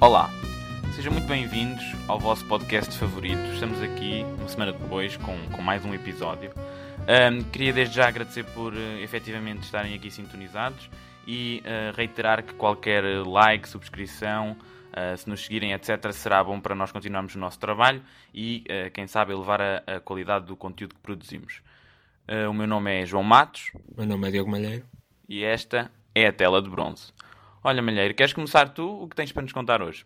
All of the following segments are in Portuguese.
Olá, sejam muito bem-vindos ao vosso podcast favorito. Estamos aqui uma semana depois com, com mais um episódio. Um, queria desde já agradecer por uh, efetivamente estarem aqui sintonizados e uh, reiterar que qualquer like, subscrição, uh, se nos seguirem, etc., será bom para nós continuarmos o nosso trabalho e, uh, quem sabe, elevar a, a, qualidade do conteúdo que produzimos. o meu nome é João Matos. O meu nome é Diogo Malheiro. E esta é a tela de bronze. Olha, Malheiro, queres começar tu? O que tens para nos contar hoje?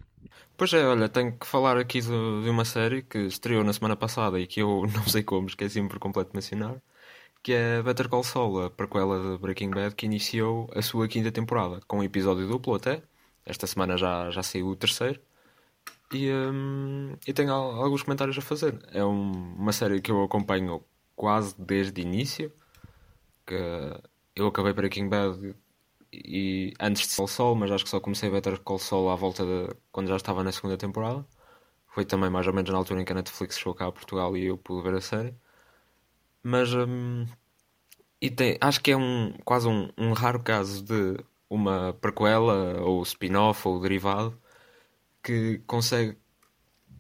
Pois é, olha, tenho que falar aqui de, de uma série que estreou na semana passada e que eu não sei como, esqueci-me por completo de mencionar, que é Better Call Saul, a prequela de Breaking Bad, que iniciou a sua quinta temporada, com um episódio duplo até. Esta semana já, já saiu o terceiro. E, um, e tenho alguns comentários a fazer. É um, uma série que eu acompanho quase desde o início. Que eu acabei Breaking Bad e antes de Call Saul, mas acho que só comecei a Better Call Saul à volta de quando já estava na segunda temporada. Foi também mais ou menos na altura em que a Netflix chegou cá a Portugal e eu pude ver a série. Mas um, e tem, acho que é um quase um, um raro caso de uma prequela ou spin-off ou derivado que consegue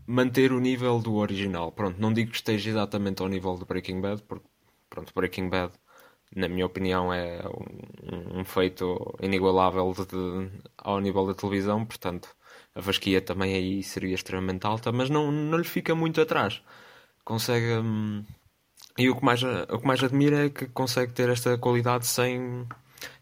manter o nível do original. Pronto, não digo que esteja exatamente ao nível do Breaking Bad, porque pronto, Breaking Bad, na minha opinião, é um, um feito inigualável de, de, ao nível da televisão, portanto, a fasquia também aí seria extremamente alta, mas não, não lhe fica muito atrás. Consegue. Hum, e o que, mais, o que mais admiro é que consegue ter esta qualidade sem,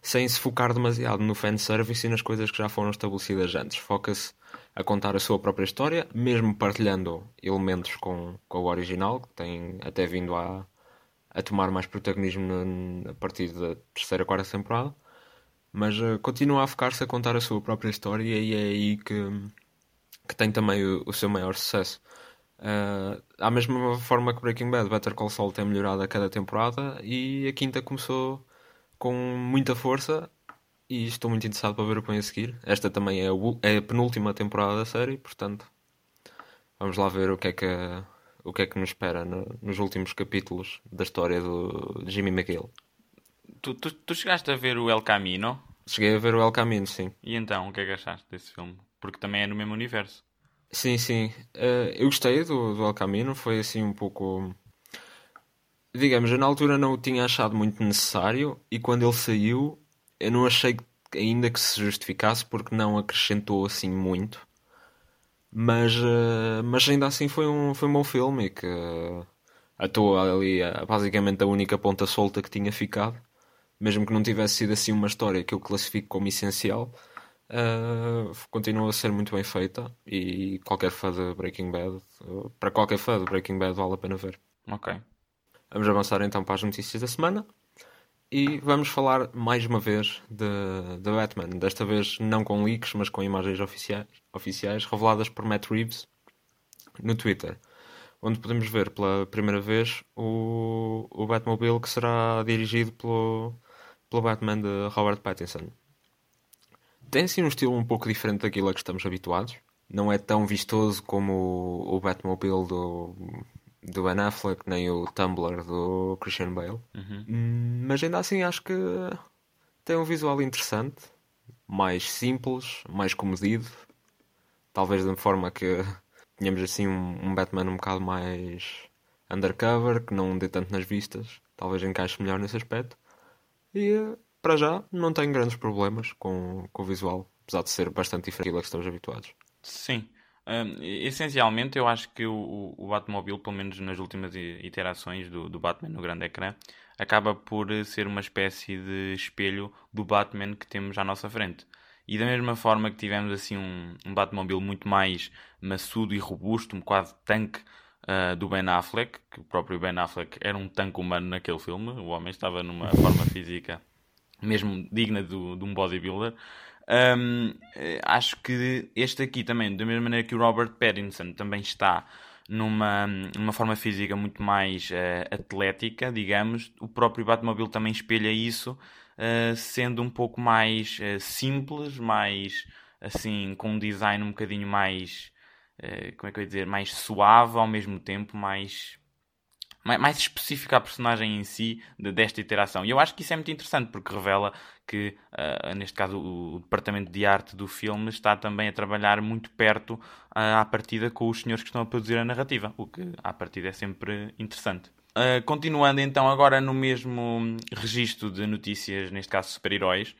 sem se focar demasiado no fanservice e nas coisas que já foram estabelecidas antes. Foca-se a contar a sua própria história, mesmo partilhando elementos com, com o original, que tem até vindo a, a tomar mais protagonismo a partir da terceira, quarta temporada. Mas uh, continua a focar-se a contar a sua própria história e é aí que, que tem também o, o seu maior sucesso. Uh, à mesma forma que Breaking Bad, Better Call Saul tem melhorado a cada temporada e a quinta começou com muita força e estou muito interessado para ver o que vem a seguir. Esta também é a, é a, penúltima temporada da série, portanto vamos lá ver o que é que, o que, é que nos espera no, nos últimos capítulos da história do Jimmy McGill. Tu, tu, tu, chegaste a ver o El Camino? Cheguei a ver o El Camino, sim. E então, o que é que achaste desse filme? Porque também é no mesmo universo. Sim, sim. Uh, eu gostei do, do El Camino, foi assim um pouco. Digamos, eu na altura não o tinha achado muito necessário e quando ele saiu eu não achei ainda que se justificasse porque não acrescentou assim muito. Mas, uh, mas ainda assim foi um, foi um bom filme e que uh, ali uh, basicamente a única ponta solta que tinha ficado. Mesmo que não tivesse sido assim uma história que eu classifico como essencial, uh, continua a ser muito bem feita e qualquer fã de Breaking Bad, para qualquer fã de Breaking Bad vale a pena ver. Ok. Vamos avançar então para as notícias da semana e vamos falar mais uma vez de, de Batman. Desta vez não com leaks, mas com imagens oficiais, oficiais reveladas por Matt Reeves no Twitter, onde podemos ver pela primeira vez o, o Batmobile que será dirigido pelo, pelo Batman de Robert Pattinson tem sim um estilo um pouco diferente daquilo a que estamos habituados. Não é tão vistoso como o, o Batmobile do, do Ben Affleck, nem o Tumblr do Christian Bale. Uhum. Hum, mas ainda assim acho que tem um visual interessante, mais simples, mais comedido. Talvez de uma forma que tenhamos assim um, um Batman um bocado mais undercover, que não dê tanto nas vistas. Talvez encaixe melhor nesse aspecto. E para já, não tenho grandes problemas com, com o visual, apesar de ser bastante diferente daquilo que estamos habituados. Sim. Essencialmente, eu acho que o, o Batmobile, pelo menos nas últimas iterações do, do Batman no grande ecrã, acaba por ser uma espécie de espelho do Batman que temos à nossa frente. E da mesma forma que tivemos assim um, um Batmobile muito mais maçudo e robusto, um quase tanque uh, do Ben Affleck, que o próprio Ben Affleck era um tanque humano naquele filme, o homem estava numa forma física mesmo digna do, de um bodybuilder. Um, acho que este aqui também, da mesma maneira que o Robert Pattinson também está numa, numa forma física muito mais uh, atlética, digamos, o próprio Batmobile também espelha isso, uh, sendo um pouco mais uh, simples, mais assim, com um design um bocadinho mais, como é que eu ia dizer, mais suave, ao mesmo tempo mais mais específico à personagem em si de, desta interação. E eu acho que isso é muito interessante porque revela que, uh, neste caso, o, o, departamento de arte do filme está também a trabalhar muito perto uh, à partida com os senhores que estão a produzir a narrativa, o que à partida é sempre interessante. Uh, continuando então agora no mesmo registro de notícias, neste caso super-heróis,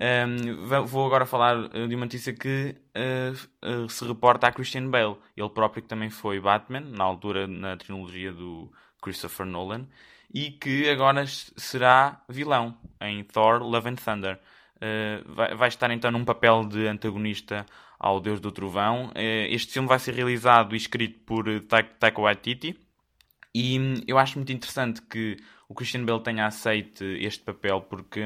um, vou agora falar de uma notícia que uh, uh, se reporta a Christian Bale, ele próprio que também foi Batman, na altura na trilogia do Christopher Nolan, e que agora será vilão em Thor Love and Thunder. Uh, vai, vai, estar então num papel de antagonista ao Deus do Trovão. este filme vai ser realizado e escrito por Taika Waititi, e hum, eu acho muito interessante que o Christian Bale tenha aceito este papel, porque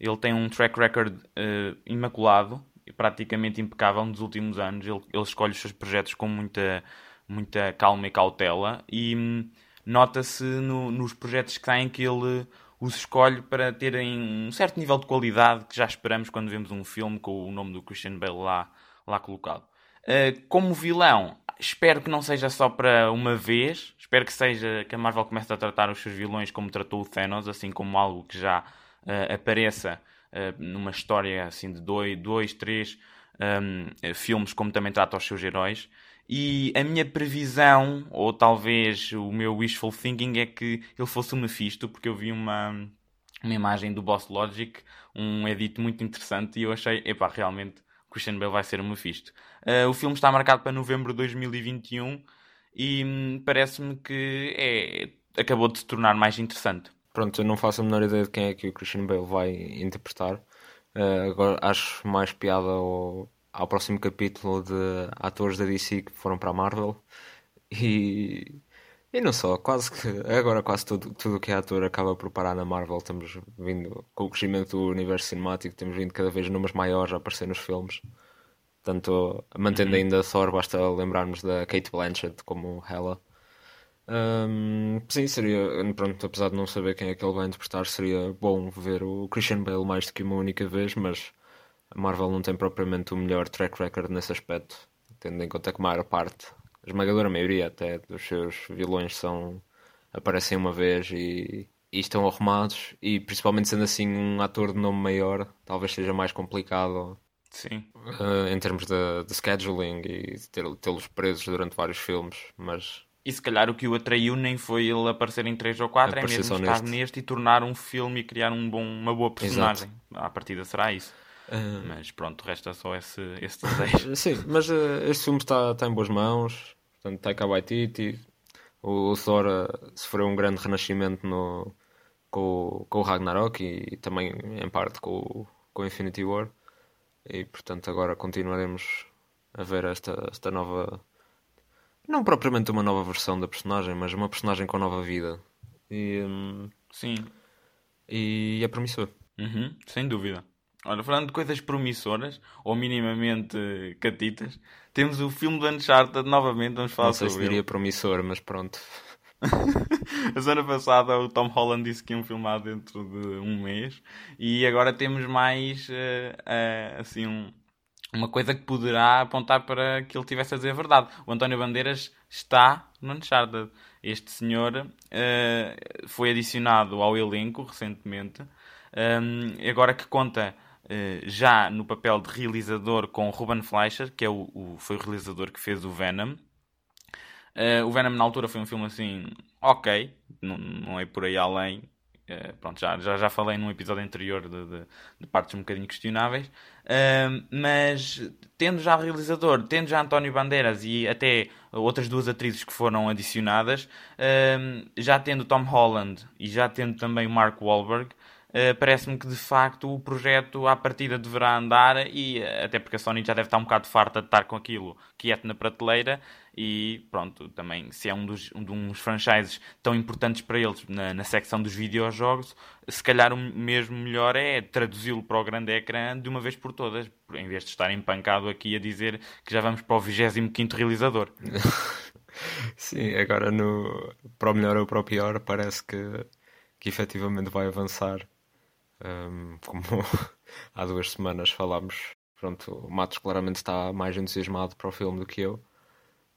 ele tem um track record uh, imaculado e praticamente impecável nos últimos anos. Ele, ele, escolhe os seus projetos com muita, muita calma e cautela e hum, nota-se no, nos projetos que têm que ele os escolhe para terem um certo nível de qualidade que já esperamos quando vemos um filme com o nome do Christian Bale lá, lá colocado. Uh, como vilão, espero que não seja só para uma vez. Espero que seja que a Marvel comece a tratar os seus vilões como tratou o Thanos, assim como algo que já uh, apareça uh, numa história assim de dois, dois três um, filmes, como também trata os seus heróis. E a minha previsão, ou talvez o meu wishful thinking, é que ele fosse o Mephisto, porque eu vi uma, uma imagem do Boss Logic, um edit muito interessante, e eu achei, epá, realmente Christian Bale vai ser o Mephisto. Uh, o filme está marcado para novembro de 2021 e hum, parece-me que é, acabou de se tornar mais interessante. Pronto, eu não faço a menor ideia de quem é que o Christian Bale vai interpretar. Uh, agora acho mais piada ao, ao próximo capítulo de atores da DC que foram para a Marvel. E, e não só, quase que agora quase tudo, tudo que é ator acaba por parar na Marvel. Estamos vindo com o crescimento do universo cinemático, temos vindo cada vez números maiores a aparecer nos filmes. Portanto, mantendo uhum. ainda Thor, basta lembrarmos da Kate Blanchett como Hela. Um, sim, seria, pronto, apesar de não saber quem é que ele vai interpretar, seria bom ver o Christian Bale mais do que uma única vez, mas a Marvel não tem propriamente o melhor track record nesse aspecto, tendo em conta que a maior parte, a esmagadora maioria até dos seus vilões são aparecem uma vez e, e estão arrumados, e principalmente sendo assim um ator de nome maior, talvez seja mais complicado Sim. Uh, em termos de, de scheduling e tê-los presos durante vários filmes, mas e se calhar o que o atraiu nem foi ele aparecer em 3 ou 4, é mesmo estar neste. neste. e tornar um filme e criar um bom, uma boa personagem. Exato. À partida será isso. Uh... Mas pronto, resta só esse, esse desejo. Sim, mas uh, este filme está, está em boas mãos. Portanto, Taika Waititi. O, o Thor uh, sofreu um grande renascimento no, com, com o Ragnarok e, e também em parte com, com o Infinity War. E portanto agora continuaremos a ver esta, esta nova não propriamente uma nova versão da personagem, mas uma personagem com nova vida. E, hum, Sim. E é promissor. Uhum, sem dúvida. Olha, falando de coisas promissoras, ou minimamente catitas, temos o filme do Uncharted novamente, vamos falar Não sei sobre se diria promissor, mas pronto. a semana passada o Tom Holland disse que iam filmar dentro de um mês e agora temos mais uh, uh, assim um, uma coisa que poderá apontar para que ele tivesse a dizer a verdade. O António Bandeiras está no Uncharted. Este senhor uh, foi adicionado ao elenco recentemente, um, ehm, agora que conta já no papel de realizador com Ruben Fleischer, que é o, o foi o realizador que fez o Venom. Uh, o Venom na altura foi um filme assim, ok, não, não é por aí além, Uh, pronto, já, já, já falei num episódio anterior de, de, de partes um bocadinho questionáveis, uh, mas tendo já realizador, tendo já António Bandeiras e até outras duas atrizes que foram adicionadas, já tendo Tom Holland e já tendo também Mark Wahlberg, Uh, parece-me que de facto o projeto à partida deverá andar e até porque a Sony já deve estar um bocado farta de estar com aquilo quieto na prateleira e pronto, também se é um dos, um dos franchises tão importantes para eles na, na secção dos videojogos, se calhar o mesmo melhor é traduzi-lo para o grande ecrã de uma vez por todas, em vez de estar empancado aqui a dizer que já vamos para o 25 realizador. Sim, agora no, para o melhor ou para o pior parece que, que efetivamente vai avançar. Um, como há duas semanas falámos, pronto, o Matos claramente está mais entusiasmado para o filme do que eu.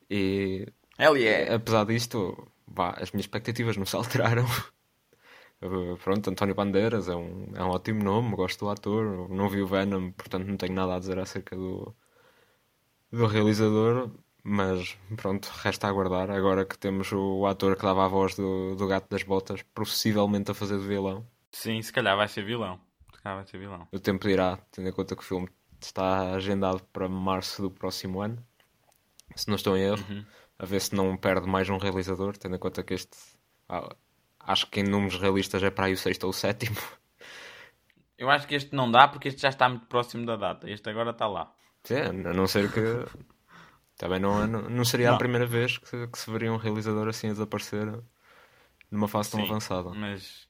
E Hell yeah. apesar disto, vá, as minhas expectativas não se alteraram. Uh, pronto, António Bandeiras é um, é um ótimo nome, gosto do ator, não vi o Venom, portanto não tenho nada a dizer acerca do, do realizador, mas pronto, resta aguardar. Agora que temos o ator que dava a voz do, do Gato das Botas, possivelmente a fazer de vilão. Sim, se calhar vai ser vilão. Se calhar vai ser vilão. O tempo dirá, tendo em conta que o filme está agendado para março do próximo ano, se não estou em erro, Uhum. a ver se não perde mais um realizador, tendo em conta que este. ah, acho que em números realistas é para aí o sexto ou o sétimo. Eu acho que este não dá porque este já está muito próximo da data. Este agora está lá. Sim, a não ser que. Também não, não, não seria Não. a primeira vez que, que se veria um realizador assim a desaparecer numa fase tão Sim, avançada. Mas,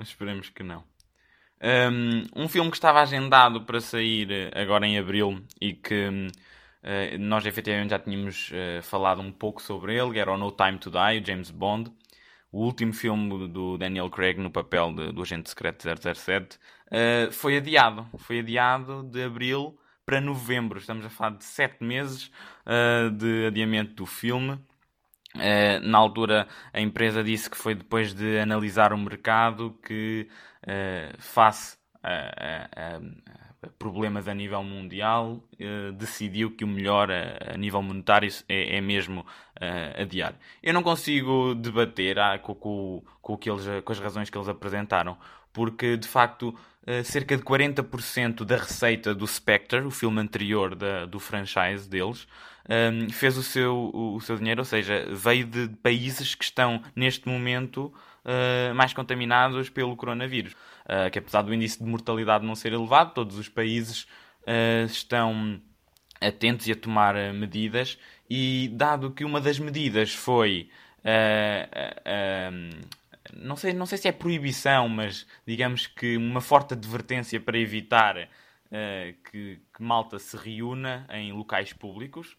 mas esperemos que não. Um, um filme que estava agendado para sair eh, agora em abril e que eh, nós efetivamente já tínhamos eh, falado um pouco sobre ele, era o No Time to Die, o James Bond, o último filme do Daniel Craig no papel de- do agente secreto 007, eh, foi adiado. Foi adiado de abril para novembro. Estamos a falar de sete meses de adiamento do filme. Eh, na altura, a empresa disse que foi depois de analisar o mercado que, eh, face a, a- a- problemas a nível mundial, eh, decidiu que o melhor a, nível monetário é, é mesmo adiar. Eu não consigo debater ah, com, com, com, que eles, com as razões que eles apresentaram, porque de facto cerca de 40% da receita do Spectre, o filme anterior da- do franchise deles, um, fez o seu, o, o seu dinheiro, ou seja, veio de países que estão neste momento uh, mais contaminados pelo coronavírus. Uh, que apesar do índice de mortalidade não ser elevado, todos os países uh, estão atentos e a tomar medidas, e dado que uma das medidas foi. não sei, não sei se é proibição, mas digamos que uma forte advertência para evitar uh, que, que malta se reúna em locais públicos,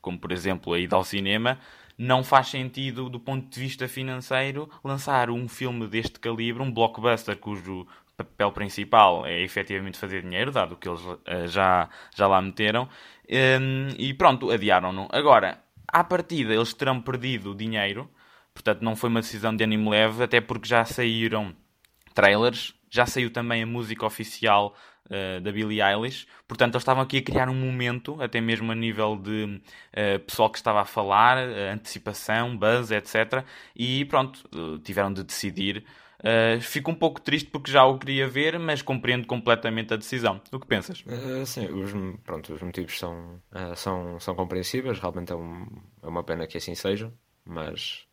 como por exemplo a ida ao cinema, não faz sentido do ponto de vista financeiro lançar um filme deste calibre, um blockbuster cujo papel principal é efetivamente fazer dinheiro, dado que eles uh, já, já lá meteram, um, e pronto, adiaram-no. Agora, à partida, eles terão perdido dinheiro, portanto, não foi uma decisão de ânimo leve, até porque já saíram trailers, já saiu também a música oficial uh, da Billie Eilish, portanto, eles estavam aqui a criar um momento, até mesmo a nível de uh, pessoal que estava a falar, uh, antecipação, buzz, etc. E pronto, tiveram de decidir. Uh, fico um pouco triste porque já o queria ver, mas compreendo completamente a decisão. O que pensas? Uh, sim, os, pronto, os motivos são, uh, são, são compreensíveis, realmente é, um, é, uma pena que assim seja, mas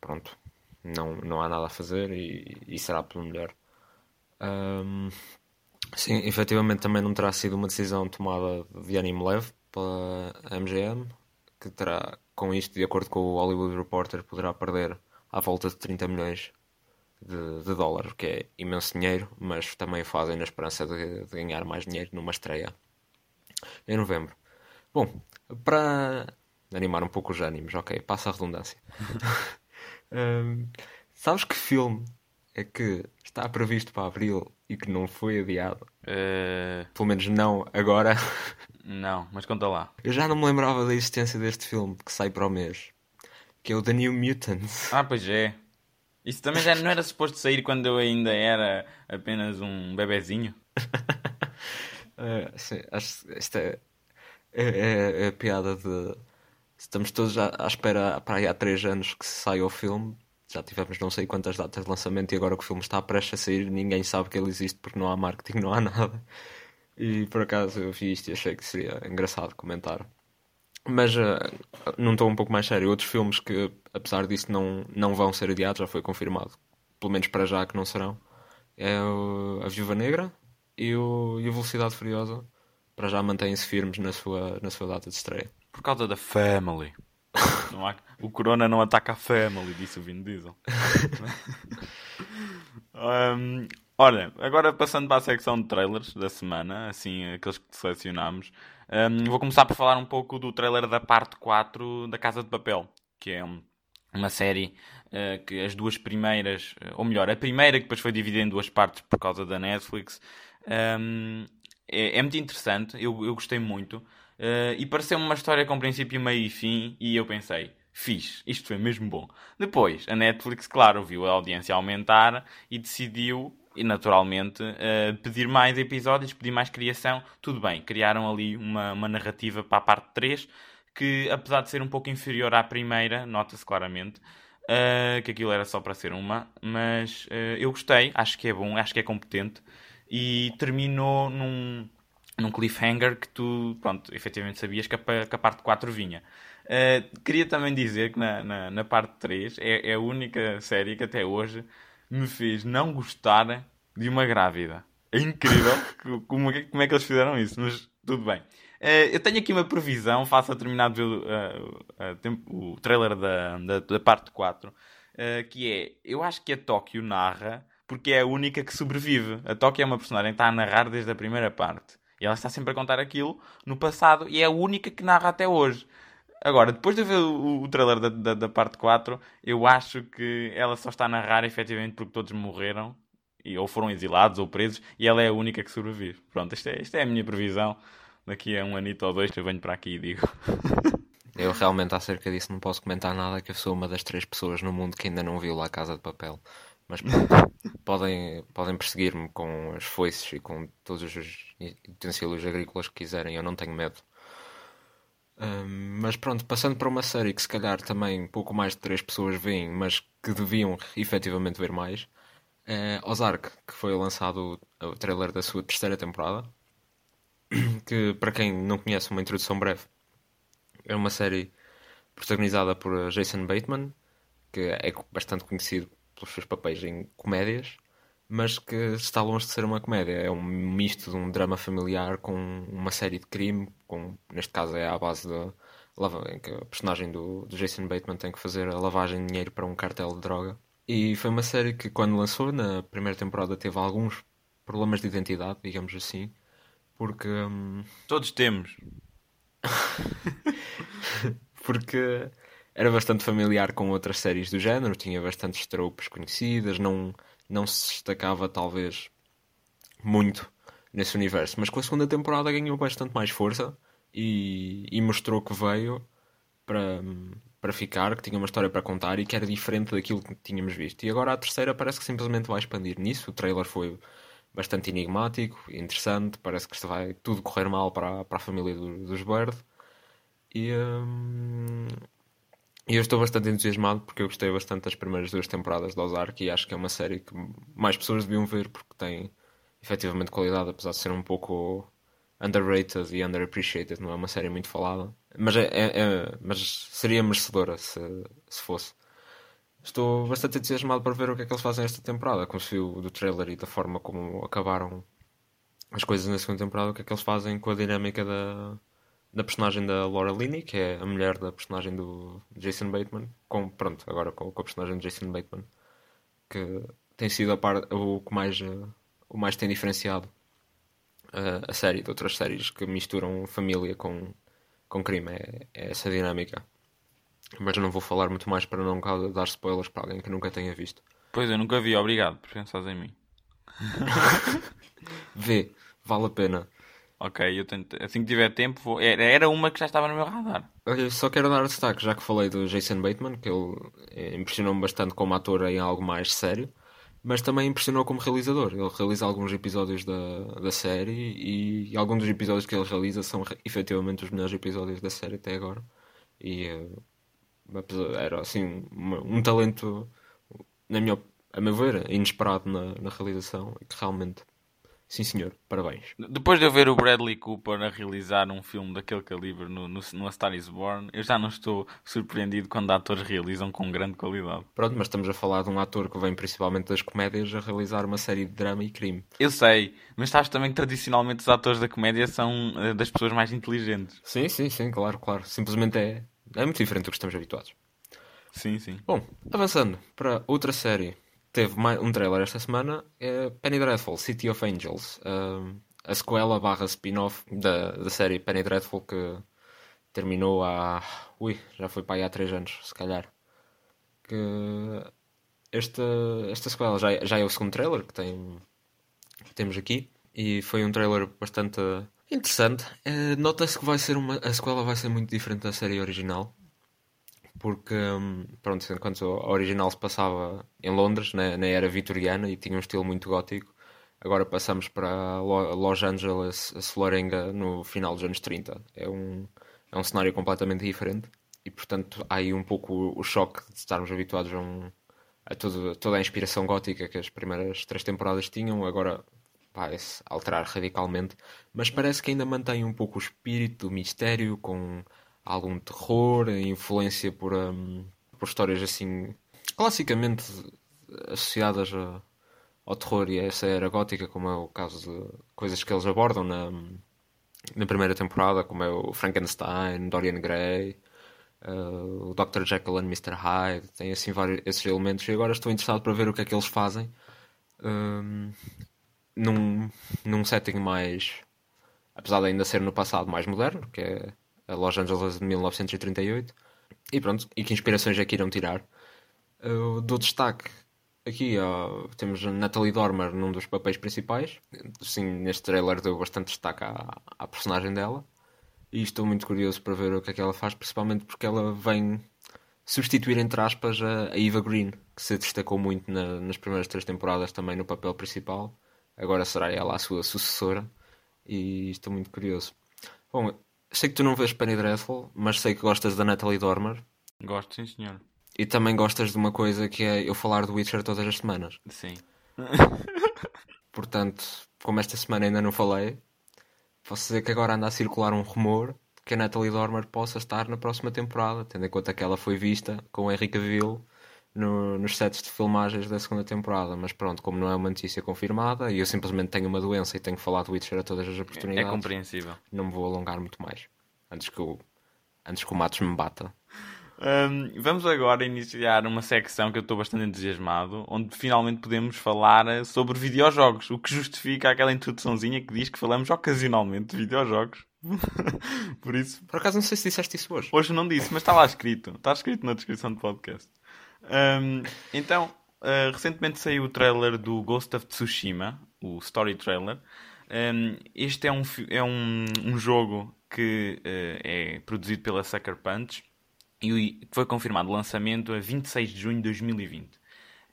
pronto, não, não há nada a fazer e, e será pelo melhor. Um, sim, efetivamente também não terá sido uma decisão tomada de ânimo leve pela MGM, que terá, com isto, de acordo com o Hollywood Reporter, poderá perder à volta de 30 milhões de, de dólares, que é imenso dinheiro, mas também fazem na esperança de, de, ganhar mais dinheiro numa estreia em novembro. Bom, para animar um pouco os ânimos, ok, passa a redundância. um, sabes que filme é que está previsto para abril e que não foi adiado? Uh... Pelo menos não agora. Não, mas conta lá. Eu já não me lembrava da existência deste filme que sai para o mês, que é o The New Mutants. Ah, pois é. Isso também já não era suposto sair quando eu ainda era apenas um bebezinho? uh, sim, acho esta é, é, é, a piada de. Estamos todos à, à espera para aí há 3 anos que se saia o filme. Já tivemos não sei quantas datas de lançamento e agora que o filme está prestes a sair, ninguém sabe que ele existe porque não há marketing, não há nada. E por acaso eu vi isto e achei que seria engraçado comentar. Mas uh, num tom um pouco mais sério, outros filmes que, apesar disso, não, não vão ser adiados, já foi confirmado, pelo menos para já que não serão, é o, A Viúva Negra e o, e o Velocidade Furiosa. Para já mantêm-se firmes na sua, na sua data de estreia. Por causa da Family. Há... O Corona não ataca a Family, disse o Vin Diesel. um, olha, agora passando para a secção de trailers da semana, assim, aqueles que selecionámos. Um, vou começar por falar um pouco do trailer da parte 4 da Casa de Papel, que é um, uma série uh, que as duas primeiras, ou melhor, a primeira que depois foi dividida em duas partes por causa da Netflix, um, é, é, muito interessante, eu, eu gostei muito. Uh, e pareceu-me uma história com princípio, meio e fim, e eu pensei, fixe, isto foi mesmo bom. Depois, a Netflix, claro, viu a audiência aumentar e decidiu, e naturalmente, uh, pedir mais episódios, pedir mais criação. Tudo bem, criaram ali uma, uma narrativa para a parte 3, que apesar de ser um pouco inferior à primeira, nota-se claramente, uh, que aquilo era só para ser uma, mas eu gostei, acho que é bom, acho que é competente, e terminou num, num cliffhanger que tu, pronto, efetivamente sabias que a, que a parte 4 vinha. Uh, queria também dizer que na, na, na parte 3 é, é, a única série que até hoje me fez não gostar de uma grávida. É incrível como, como é que eles fizeram isso, mas tudo bem. Uh, eu tenho aqui uma previsão, faço a terminar de ver uh, o trailer da, da, da parte 4, que é, eu acho que a Tóquio narra porque é a única que sobrevive. A Tóquio é uma personagem que está a narrar desde a primeira parte. E ela está sempre a contar aquilo no passado e é a única que narra até hoje. Agora, depois de ver o, o trailer da, da, da, parte 4, eu acho que ela só está a narrar efetivamente porque todos morreram, e, ou foram exilados ou presos, e ela é a única que sobrevive. Pronto, esta é, é a minha previsão. Daqui a um anito ou dois eu venho para aqui e digo. eu realmente acerca disso não posso comentar nada, que eu sou uma das três pessoas no mundo que ainda não viu lá a Casa de Papel. Mas podem, podem perseguir-me com as foices e com todos os utensílios agrícolas que quiserem, eu não tenho medo. Um, mas pronto, passando para uma série que se calhar também pouco mais de três pessoas veem, mas que deviam efetivamente ver mais, é Ozark, que foi lançado o trailer da sua terceira temporada. Que, para quem não conhece, uma introdução breve, é uma série protagonizada por Jason Bateman, que é bastante conhecido pelos seus papéis em comédias, mas que está longe de ser uma comédia. É um misto de um drama familiar com uma série de crime, com, neste caso é à base da em que a personagem do, do, Jason Bateman tem que fazer a lavagem de dinheiro para um cartel de droga. E foi uma série que, quando lançou, na primeira temporada, teve alguns problemas de identidade, digamos assim, porque. Hum... Todos temos. porque era bastante familiar com outras séries do género, tinha bastantes tropes conhecidas, não, não se destacava talvez muito nesse universo, mas com a segunda temporada ganhou bastante mais força e, e mostrou que veio para, para ficar, que tinha uma história para contar e que era diferente daquilo que tínhamos visto. E agora a terceira parece que simplesmente vai expandir nisso. O trailer foi bastante enigmático, interessante, parece que vai tudo correr mal para, para a família do, dos Bird. E, hum, eu estou bastante entusiasmado porque eu gostei bastante das primeiras duas temporadas de Ozark e acho que é uma série que mais pessoas deviam ver porque tem efetivamente qualidade, apesar de ser um pouco underrated e underappreciated, não é uma série muito falada. Mas, é, é, é mas seria merecedora se, se fosse. Estou bastante entusiasmado para ver o que é que eles fazem esta temporada, como se viu do trailer e da forma como acabaram as coisas na segunda temporada, o que é que eles fazem com a dinâmica da, da personagem da Laura Linney, que é a mulher da personagem do Jason Bateman, com, pronto, agora com, com a personagem de Jason Bateman, que tem sido a par, o que mais, o mais tem diferenciado uh, a série de outras séries que misturam família com, com crime, é, é, essa dinâmica. Mas não vou falar muito mais para não dar spoilers para alguém que nunca tenha visto. Pois, eu nunca vi, obrigado por pensares em mim. Vê, vale a pena. Ok, eu tento, assim que tiver tempo, vou... era uma que já estava no meu radar. Olha, só quero dar destaque, já que falei do Jason Bateman, que ele eh, impressionou-me bastante como ator em algo mais sério, mas também impressionou como realizador. Ele realiza alguns episódios da, da série e, e alguns dos episódios que ele realiza são efetivamente os melhores episódios da série até agora. E uh, era assim um, um, talento, na minha, a meu ver, inesperado na, na realização e que realmente Sim, senhor. Parabéns. Depois de eu ver o Bradley Cooper a realizar um filme daquele calibre no, no, no A Star is Born, eu já não estou surpreendido quando atores realizam com grande qualidade. Pronto, mas estamos a falar de um ator que vem principalmente das comédias a realizar uma série de drama e crime. Eu sei, mas sabes também que tradicionalmente os atores da comédia são uh, das pessoas mais inteligentes. Sim, sim, sim, claro, claro. Simplesmente é, é muito diferente do que estamos habituados. Sim, sim. Bom, avançando para outra série teve um trailer esta semana, é Penny Dreadful, City of Angels, a sequela barra spin-off da, da série Penny Dreadful que terminou há. Ui, já foi para aí há 3 anos, se calhar. Que esta, esta sequela já, já é o segundo trailer que, tem, que temos aqui e foi um trailer bastante interessante. Uh, Nota-se que vai ser uma, a sequela vai ser muito diferente da série original porque, hum, pronto, enquanto a original se passava em Londres, na, na era vitoriana, e tinha um estilo muito gótico, agora passamos para Los Angeles, a no final dos anos 30. É um, é um cenário completamente diferente, e portanto há aí um pouco o choque de estarmos habituados a, um, a toda a inspiração gótica que as primeiras três temporadas tinham, agora vai-se alterar radicalmente, mas parece que ainda mantém um pouco o espírito do mistério, com algum terror, influência por, um, por histórias assim classicamente associadas a, ao terror e a essa era gótica, como é o caso de coisas que eles abordam na, na primeira temporada, como é o Frankenstein, Dorian Gray, uh, o Dr. Jekyll and Mr. Hyde, tem assim vários esses elementos e agora estou interessado para ver o que é que eles fazem um, num, num setting mais apesar de ainda ser no passado mais moderno, que é a Los Angeles de 1938. E pronto, e que inspirações é que irão tirar? Uh, do destaque, aqui uh, temos Natalie Dormer num dos papéis principais. Sim, neste trailer deu bastante destaque à, à personagem dela. E estou muito curioso para ver o que é que ela faz, principalmente porque ela vem substituir, entre aspas, a, a Eva Green, que se destacou muito na, nas primeiras três temporadas também no papel principal. Agora será ela a sua sucessora e estou muito curioso. Bom, sei que tu não vês Penny Dreadful, mas sei que gostas da Natalie Dormer. Gosto, sim, senhor. E também gostas de uma coisa que é eu falar do Witcher todas as semanas. Sim. Portanto, como esta semana ainda não falei, posso dizer que agora anda a circular um rumor que a Natalie Dormer possa estar na próxima temporada, tendo em conta que ela foi vista com o Henry Cavill no, nos sets de filmagens da segunda temporada. Mas pronto, como não é uma notícia confirmada e eu simplesmente tenho uma doença e tenho que falar do Witcher a todas as oportunidades, é compreensível. Não me vou alongar muito mais antes que o, antes que o Matos me bata. Um, vamos agora iniciar uma secção que eu estou bastante entusiasmado, onde finalmente podemos falar eh, sobre videojogos, o que justifica aquela introduçãozinha que diz que falamos ocasionalmente de videojogos. Por isso. Por acaso não sei se disseste isso hoje. Hoje não disse, mas está lá escrito. Está escrito na descrição do podcast. Um, então, uh, recentemente saiu o trailer do Ghost of Tsushima, o story trailer. Um, este é um, é um, um jogo que uh, é produzido pela Sucker Punch e foi confirmado o lançamento a 26 de junho de 2020.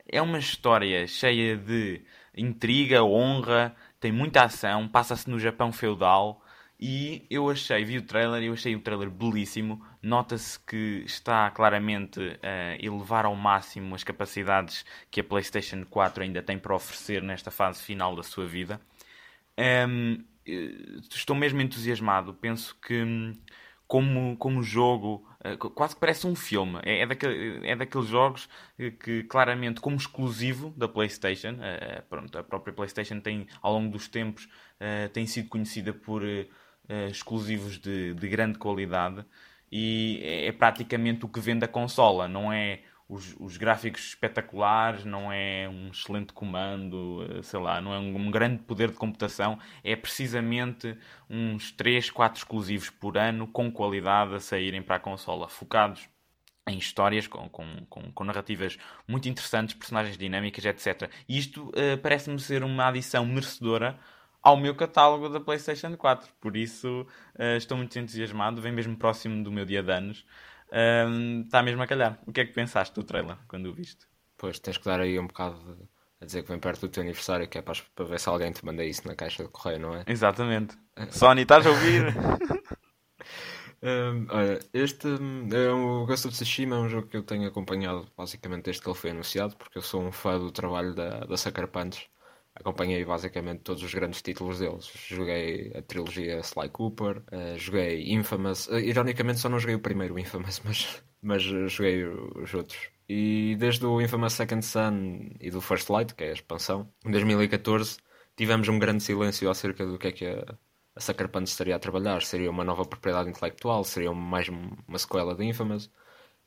É uma história cheia de intriga, honra, tem muita ação, passa-se no Japão feudal e eu achei, vi o trailer eu achei o trailer belíssimo. Nota-se que está claramente a elevar ao máximo as capacidades que a PlayStation 4 ainda tem para oferecer nesta fase final da sua vida. Um, eh, estou mesmo entusiasmado. Penso que, hum, como, como jogo, eh, quase que parece um filme. É, é, daquele, é daqueles jogos que, claramente, como exclusivo da PlayStation, uh, pronto, a própria PlayStation tem, ao longo dos tempos, uh, tem sido conhecida por uh, exclusivos de, de grande qualidade e é, é, praticamente o que vende a consola, não é os, os, gráficos espetaculares, não é um excelente comando, eh, sei lá, não é um, um, grande poder de computação, é precisamente uns 3, 4 exclusivos por ano com qualidade a saírem para a consola, focados em histórias com, com, com, com narrativas muito interessantes, personagens dinâmicas, etc. E isto uh, parece-me ser uma adição merecedora ao meu catálogo da PlayStation 4. Por isso uh, estou muito entusiasmado. Vem mesmo próximo do meu dia de anos. Está mesmo a calhar. O que é que pensaste do trailer quando o viste? Pois tens que dar aí um bocado de, a dizer que vem perto do teu aniversário, que é para, para ver se alguém te manda isso na caixa de correio, não é? Exatamente. Sony, estás a ouvir? um, olha, este é o Ghost of Tsushima é um jogo que eu tenho acompanhado basicamente desde que ele foi anunciado, porque eu sou um fã do trabalho da, da Sucker Punch acompanhei basicamente todos os grandes títulos deles. Joguei a trilogia Sly Cooper, uh, joguei Infamous. Uh, ironicamente só não joguei o primeiro Infamous, mas, mas joguei os outros. E desde o Infamous Second Son e do First Light, que é a expansão, em 2014 tivemos um grande silêncio acerca do que é que a, a Sucker Punch estaria a trabalhar. Seria uma nova propriedade intelectual, seria mais uma sequela de Infamous.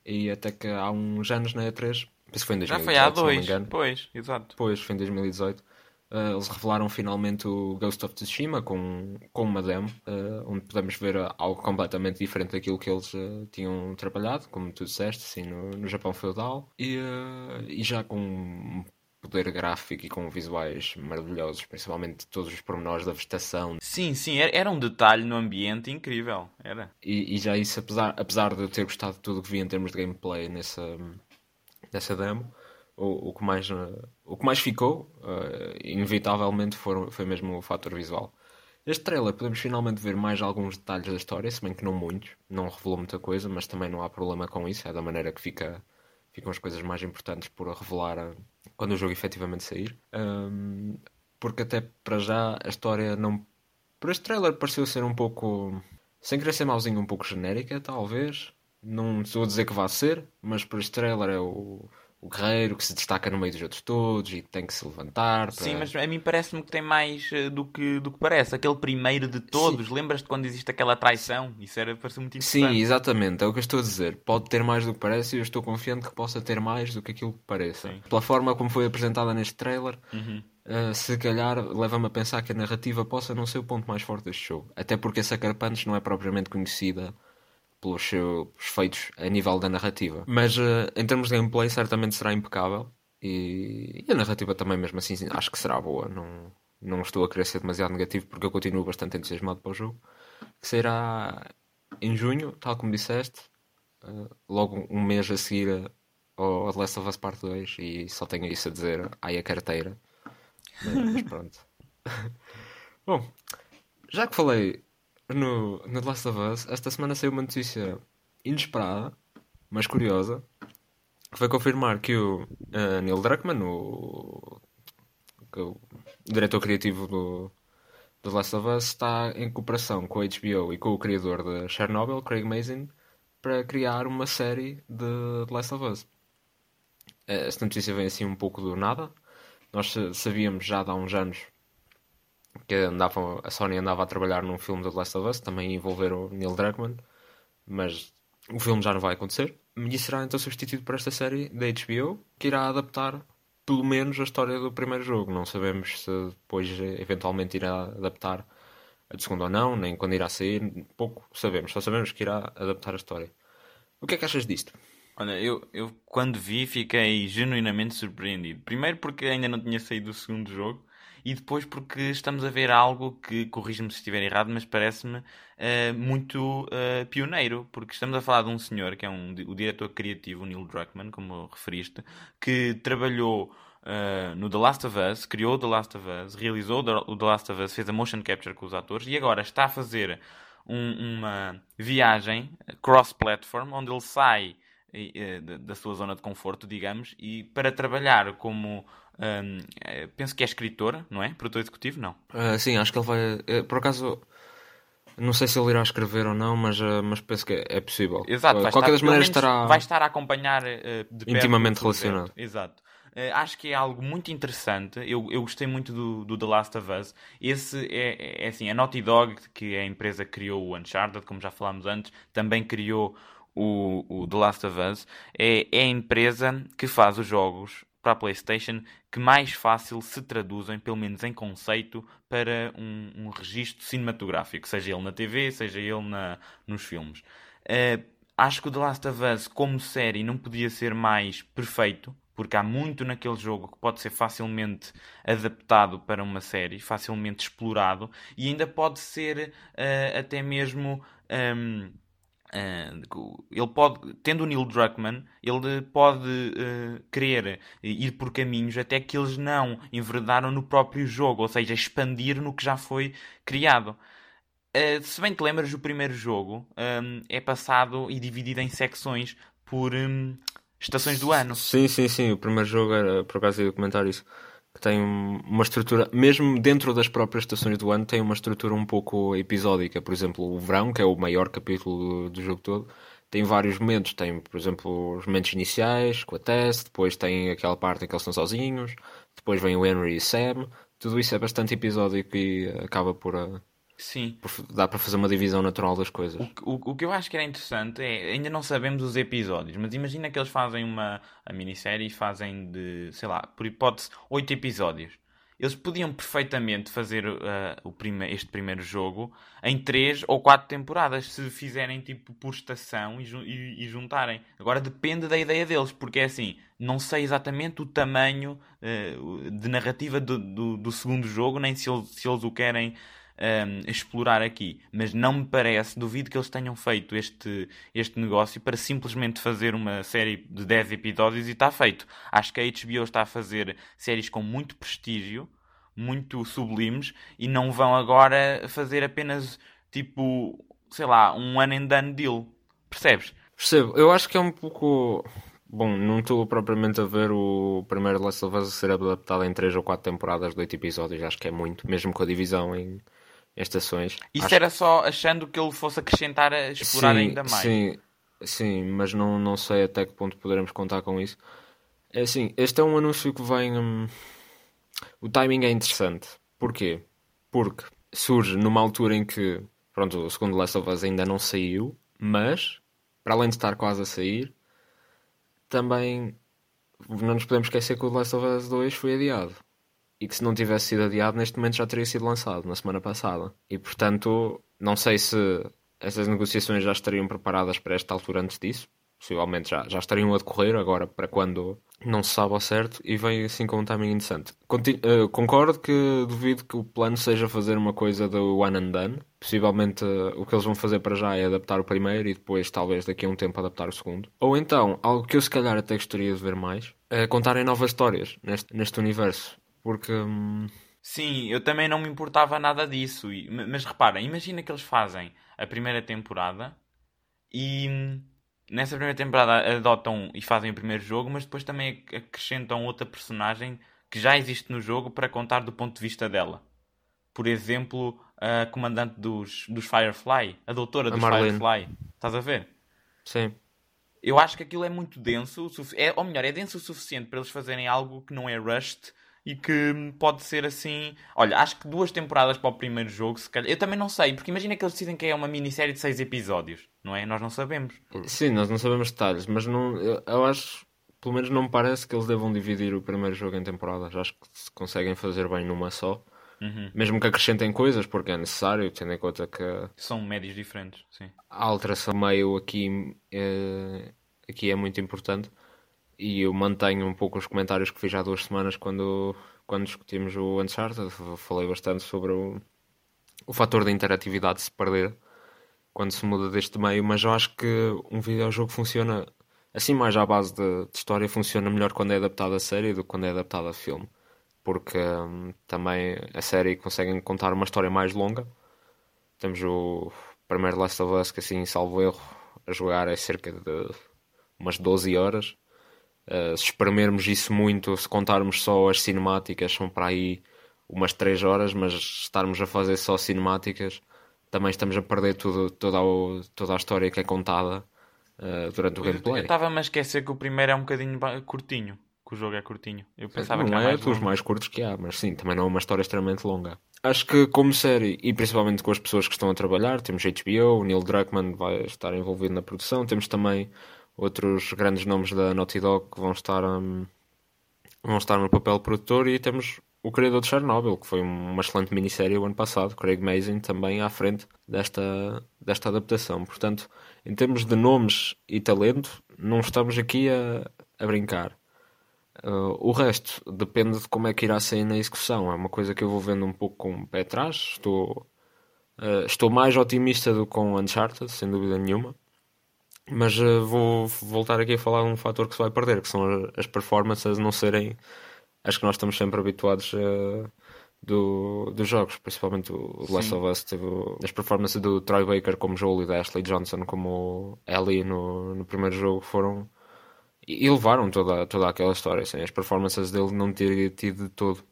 E até que há uns anos na E3, penso que foi em 2018, Já foi há dois, pois, exato. Pois, foi em 2018 Uh, eles revelaram finalmente o Ghost of Tsushima com, com uma demo, uh, onde podemos ver algo completamente diferente daquilo que eles uh, tinham trabalhado, como tu disseste, assim, no, no Japão feudal, e, e já com poder gráfico e com visuais maravilhosos, principalmente todos os pormenores da vegetação. Sim, sim, era um detalhe no ambiente incrível, era. E, e já isso, apesar, apesar de eu ter gostado de tudo o que vi em termos de gameplay nessa, nessa demo, o, o, que, mais, o que mais ficou, uh, inevitavelmente, foram, foi mesmo o fator visual. Este trailer podemos finalmente ver mais alguns detalhes da história, se bem que não muitos, não revelou muita coisa, mas também não há problema com isso, é da maneira que fica, ficam as coisas mais importantes por revelar a, quando o jogo efetivamente sair. Um, porque até para já a história não. Por este trailer pareceu ser um pouco. Sem querer ser mauzinho, um pouco genérica, talvez. Não estou a dizer que vá ser, mas por este trailer é o o guerreiro que se destaca no meio dos outros todos e tem que se levantar. Para... Sim, mas a mim parece-me que tem mais uh, do, que, do que parece. Aquele primeiro de todos, lembras-te quando existe aquela traição? Isso era, parece muito interessante. Sim, exatamente, é o que eu estou a dizer. Pode ter mais do que parece e eu estou confiante que possa ter mais do que aquilo que pareça. Sim. Pela forma como foi apresentada neste trailer, uhum. uh, se calhar leva-me a pensar que a narrativa possa não ser o ponto mais forte deste jogo. Até porque a Sucker Punch não é propriamente conhecida pelos seus feitos a nível da narrativa. Mas uh, em termos de gameplay, certamente será impecável. E, e, a narrativa também, mesmo assim, acho que será boa. Não, não estou a querer ser demasiado negativo porque eu continuo bastante entusiasmado para o jogo. Que será em junho, tal como disseste, uh, logo um mês a seguir ao The Last of Us Part 2. E só tenho isso a dizer. Ai a carteira. Mas pronto. Bom, já que falei no, no The Last of Us, esta semana saiu uma notícia inesperada, mas curiosa, que foi confirmar que o uh, Neil Druckmann, o, o, diretor criativo do, do The Last of Us, está em cooperação com a HBO e com o criador de Chernobyl, Craig Mazin, para criar uma série de The Last of Us. Esta notícia vem assim um pouco do nada. Nós sabíamos já há uns anos que andavam, a Sony andava a trabalhar num filme do The Last of Us, também envolver o Neil Druckmann, mas o filme já não vai acontecer. E será então substituído por esta série da HBO, que irá adaptar pelo menos a história do primeiro jogo. Não sabemos se depois eventualmente irá adaptar a de segundo ou não, nem quando irá sair, pouco sabemos, só sabemos que irá adaptar a história. O que é que achas disto? Olha, eu, eu quando vi fiquei genuinamente surpreendido. Primeiro porque ainda não tinha saído o segundo jogo e depois porque estamos a ver algo que, corrige-me se estiver errado, mas parece-me uh, muito uh, pioneiro, porque estamos a falar de um senhor que é um, o diretor criativo, Neil Druckmann, como referiste, que trabalhou uh, no The Last of Us, criou The Last of Us, realizou o The Last of Us, fez a motion capture com os atores e agora está a fazer um, uma viagem cross-platform, onde ele sai da sua zona de conforto, digamos, e para trabalhar como um, eh, penso que é escritor, não é? Produtor executivo, não? Uh, sim, acho que ele vai. Eh, por acaso, não sei se ele irá escrever ou não, mas, uh, mas penso que é possível. Exato, vai qualquer estar, das maneiras estará. Vai estar a acompanhar uh, intimamente relacionado. Exato. Acho que é algo muito interessante. Eu, eu gostei muito do, do The Last of Us. Esse é, é assim: a Naughty Dog, que é a empresa que criou o Uncharted, como já falámos antes, também criou o, o The Last of Us. É, é a empresa que faz os jogos para a PlayStation que mais fácil se traduzem, pelo menos em conceito, para um, um registro cinematográfico, seja ele na TV, seja ele na, nos filmes. Uh, acho que o The Last of Us, como série, não podia ser mais perfeito, porque há muito naquele jogo que pode ser facilmente adaptado para uma série, facilmente explorado, e ainda pode ser uh, até mesmo. Um, ehm, ele pode, tendo o Neil Druckmann, ele pode uh, querer ir por caminhos até que eles não enveredaram no próprio jogo, ou seja, expandir no que já foi criado. Uh, se bem te lembras, o primeiro jogo um, é passado e dividido em secções por um, estações do ano. Sim, sim, sim. O primeiro jogo era, por acaso, ia comentar isso que tem uma estrutura, mesmo dentro das próprias estações do ano, tem uma estrutura um pouco episódica. Por exemplo, o verão, que é o maior capítulo do, do jogo todo, tem vários momentos. Tem, por exemplo, os momentos iniciais com a Tess, depois tem aquela parte em que eles estão sozinhos, depois vem o Henry e Sam. Tudo isso é bastante episódico e acaba por, uh, Sim. Dá para fazer uma divisão natural das coisas. O, o, o, que eu acho que era interessante é, ainda não sabemos os episódios, mas imagina que eles fazem uma a minissérie e fazem de, sei lá, por hipótese, oito episódios. eles podiam perfeitamente fazer uh, o prime este primeiro jogo em três ou quatro temporadas, se fizerem tipo por estação e, e, e, juntarem. Agora depende da ideia deles, porque é assim, não sei exatamente o tamanho uh, de narrativa do, do, do, segundo jogo, nem se eles, se eles o querem um, explorar aqui. Mas não me parece, duvido que eles tenham feito este, este negócio para simplesmente fazer uma série de 10 episódios e está feito. Acho que a HBO está a fazer séries com muito prestígio, muito sublimes, e não vão agora fazer apenas tipo, sei lá, um one and done deal. Percebes? Percebo. Eu acho que é um pouco. Bom, não estou propriamente a ver o primeiro Last of Us ser adaptado em 3 ou 4 temporadas de 8 episódios, acho que é muito, mesmo com a divisão em, estações. Isso Acho... era só achando que ele fosse acrescentar a explorar sim, ainda mais. Sim, sim, mas não, não sei até que ponto poderemos contar com isso. É assim, este é um anúncio que vem. Hum, o timing é interessante. Porquê? Porque surge numa altura em que pronto, o segundo Last of Us ainda não saiu, mas para além de estar quase a sair, também não nos podemos esquecer que o Last of Us 2 foi adiado e que se não tivesse sido adiado, neste momento já teria sido lançado, na semana passada. E portanto, não sei se essas negociações já estariam preparadas para esta altura antes disso. Possivelmente já, já estariam a decorrer agora para quando não se sabe ao certo e vem assim com um timing interessante. Uh, concordo que duvido que o plano seja fazer uma coisa do one and done. Possivelmente uh, o que eles vão fazer para já é adaptar o primeiro e depois talvez daqui a um tempo adaptar o segundo. Ou então, algo que eu se calhar até gostaria de ver mais, é contarem novas histórias neste, neste universo. Porque. Hum... Sim, eu também não me importava nada disso. Mas repara, imagina que eles fazem a primeira temporada e hum, nessa primeira temporada adotam e fazem o primeiro jogo, mas depois também acrescentam outra personagem que já existe no jogo para contar do ponto de vista dela. Por exemplo, a comandante dos, dos Firefly, a doutora a dos Marlene. Firefly. Estás a ver? Sim. Eu acho que aquilo é muito denso, é, ou melhor, é denso o suficiente para eles fazerem algo que não é rushed e que pode ser assim. Olha, acho que duas temporadas para o primeiro jogo, se calhar. Eu também não sei, porque imagina que eles dizem que é uma minissérie de seis episódios, não é? Nós não sabemos. Sim, nós não sabemos detalhes, mas não, eu, eu acho, pelo menos não me parece que eles devam dividir o primeiro jogo em temporadas. Acho que se conseguem fazer bem numa só. Uhum. Mesmo que acrescentem coisas, porque é necessário, tendo em conta que. São médios diferentes, sim. A alteração meio aqui é, aqui é muito importante e eu mantenho um pouco os comentários que fiz há duas semanas quando, quando discutimos o Uncharted. Falei bastante sobre o, o fator da interatividade se perder quando se muda deste meio, mas eu acho que um videojogo funciona assim mais à base de, de história, funciona melhor quando é adaptado a série do que quando é adaptado a filme. Porque hum, também a série consegue contar uma história mais longa. Temos o primeiro Last of Us que assim, salvo erro, a jogar é cerca de umas 12 horas Uh, se espremermos isso muito, se contarmos só as cinemáticas, são para aí umas 3 horas, mas estarmos a fazer só cinemáticas, também estamos a perder tudo, toda, a, toda a história que é contada uh, durante o gameplay. Eu estava-me a esquecer que o primeiro é um bocadinho curtinho, que o jogo é curtinho. Eu pensava não que é dos mais curtos que há, mas sim, também não é uma história extremamente longa. Acho que como série, e principalmente com as pessoas que estão a trabalhar, temos HBO, o Neil Druckmann vai estar envolvido na produção, temos também outros grandes nomes da Naughty Dog que vão estar, um, vão estar no papel produtor e temos o criador de Chernobyl, que foi uma excelente minissérie o ano passado, Craig Mazin, também à frente desta, desta adaptação. Portanto, em termos de nomes e talento, não estamos aqui a, a brincar. Uh, o resto depende de como é que irá sair na execução. É uma coisa que eu vou vendo um pouco com o pé atrás. Estou, uh, estou mais otimista do que com Uncharted, sem dúvida nenhuma. Mas uh, vou voltar aqui a falar de um fator que se vai perder, que são as performances não serem as que nós estamos sempre habituados uh, do, dos jogos, principalmente o Last of Us teve as performances do Troy Baker como Joel e da Ashley Johnson como Ellie no, no primeiro jogo foram e levaram toda, toda aquela história. Assim, as performances dele não teriam tido de todo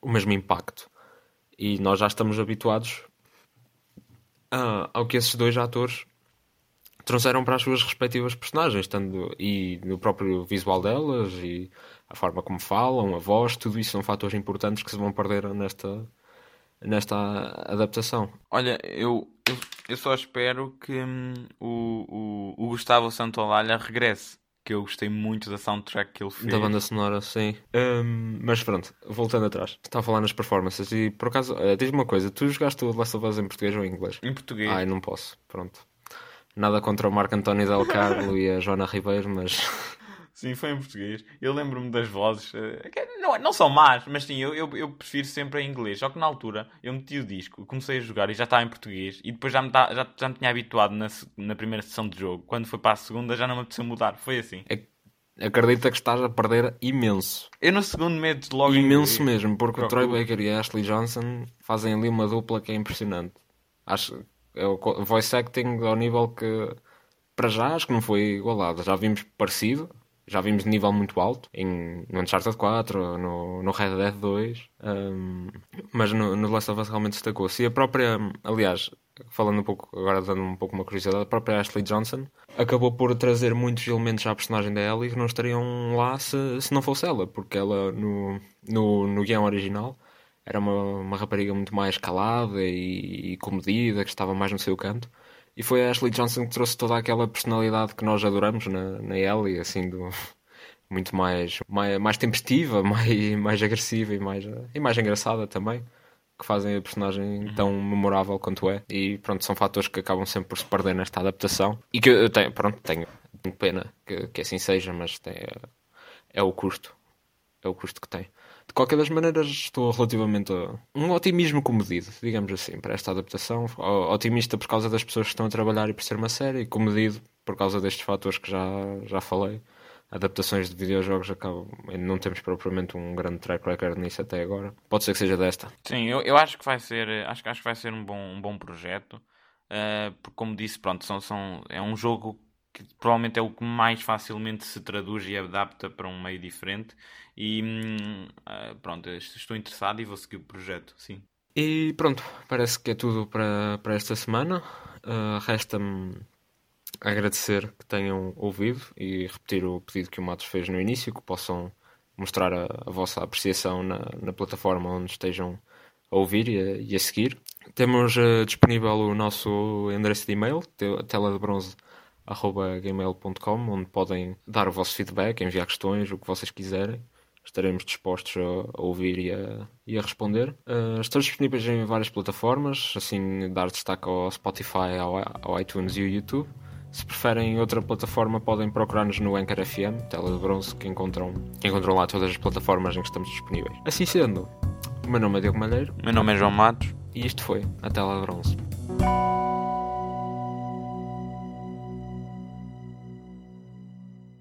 o mesmo impacto. E nós já estamos habituados a, ao que esses dois atores trouxeram para as suas respectivas personagens, tanto, e no próprio visual delas, e a forma como falam, a voz, tudo isso são fatores importantes que se vão perder nesta, nesta adaptação. Olha, eu, eu, eu só espero que hum, o, o, o, Gustavo Santaolalla regresse, que eu gostei muito da soundtrack que ele fez. Da banda sonora, sim. Um, mas pronto, voltando atrás. Está a falar nas performances e por acaso, uh, diz-me uma coisa: tu jogaste o Last of Us em português ou em inglês? Em português. Ai, não posso. Pronto. Nada contra o Marco António Del Carlo e a Joana Ribeiro, mas. Sim, foi em português. Eu lembro-me das vozes. Uh, não, não são más, mas sim, eu, eu, eu, prefiro sempre em inglês. Só que na altura eu meti o disco, comecei a jogar e já estava em português. E depois já me, tá, já, já me tinha habituado na, na primeira sessão de jogo. Quando foi para a segunda já não me apeteceu mudar. Foi assim. É, acredita que estás a perder imenso. Eu no segundo medo logo Imenso mesmo, porque o Troy Baker e a Ashley Johnson fazem ali uma dupla que é impressionante. Acho é o voice acting ao nível que para já acho que não foi igualado. Já vimos parecido, já vimos nível muito alto em, no Uncharted 4, no, no Red Dead 2, um, mas no, no Last of Us realmente destacou-se. E a própria, aliás, falando um pouco, agora dando um pouco uma curiosidade, a própria Ashley Johnson acabou por trazer muitos elementos à personagem da Ellie que não estariam lá se, se não fosse ela, porque ela no, no, no guião original era uma, uma rapariga muito mais calada e, e comedida, que estava mais no seu canto. E foi a Ashley Johnson que trouxe toda aquela personalidade que nós adoramos na, na Ellie, assim, do, muito mais, mais, mais tempestiva, mais, mais agressiva e mais, e mais engraçada também, que fazem a personagem uhum. tão memorável quanto é. E pronto, são fatores que acabam sempre por se perder nesta adaptação. E que eu tenho, pronto, tenho, tenho pena que, que assim seja, mas tem, é, é o custo. É o custo que tem. De qualquer das maneiras, estou relativamente a um otimismo comedido, digamos assim, para esta adaptação. Otimista por causa das pessoas que estão a trabalhar e por ser uma série, e comedido por causa destes fatores que já, já falei. Adaptações de videojogos acabam. Não temos propriamente um grande track record nisso até agora. Pode ser que seja desta. Sim, eu, eu acho que vai ser. Acho, acho que vai ser um bom, um bom projeto. Uh, porque como disse, pronto, são, são, é um jogo que provavelmente é o que mais facilmente se traduz e adapta para um meio diferente. E uh, pronto, estou interessado e vou seguir o projeto, sim. E pronto, parece que é tudo para, para esta semana. Uh, Resta-me agradecer que tenham ouvido e repetir o pedido que o Matos fez no início, que possam mostrar a, a vossa apreciação na, na, plataforma onde estejam a ouvir e a, e a seguir. Temos uh, disponível o nosso endereço de e-mail, tela de bronze gmail.com, onde podem dar o vosso feedback, enviar questões, o que vocês quiserem. Estaremos dispostos a, a ouvir e a, e a responder. Uh, estamos disponíveis em várias plataformas, assim dar destaque ao Spotify, ao, ao iTunes e ao YouTube. Se preferem outra plataforma, podem procurar-nos no Anchor FM, tela de bronze, que encontram, que encontram lá todas as plataformas em que estamos disponíveis. Assim sendo, o meu nome é Diogo Malheiro. Meu nome é João Matos. E isto foi a tela de bronze.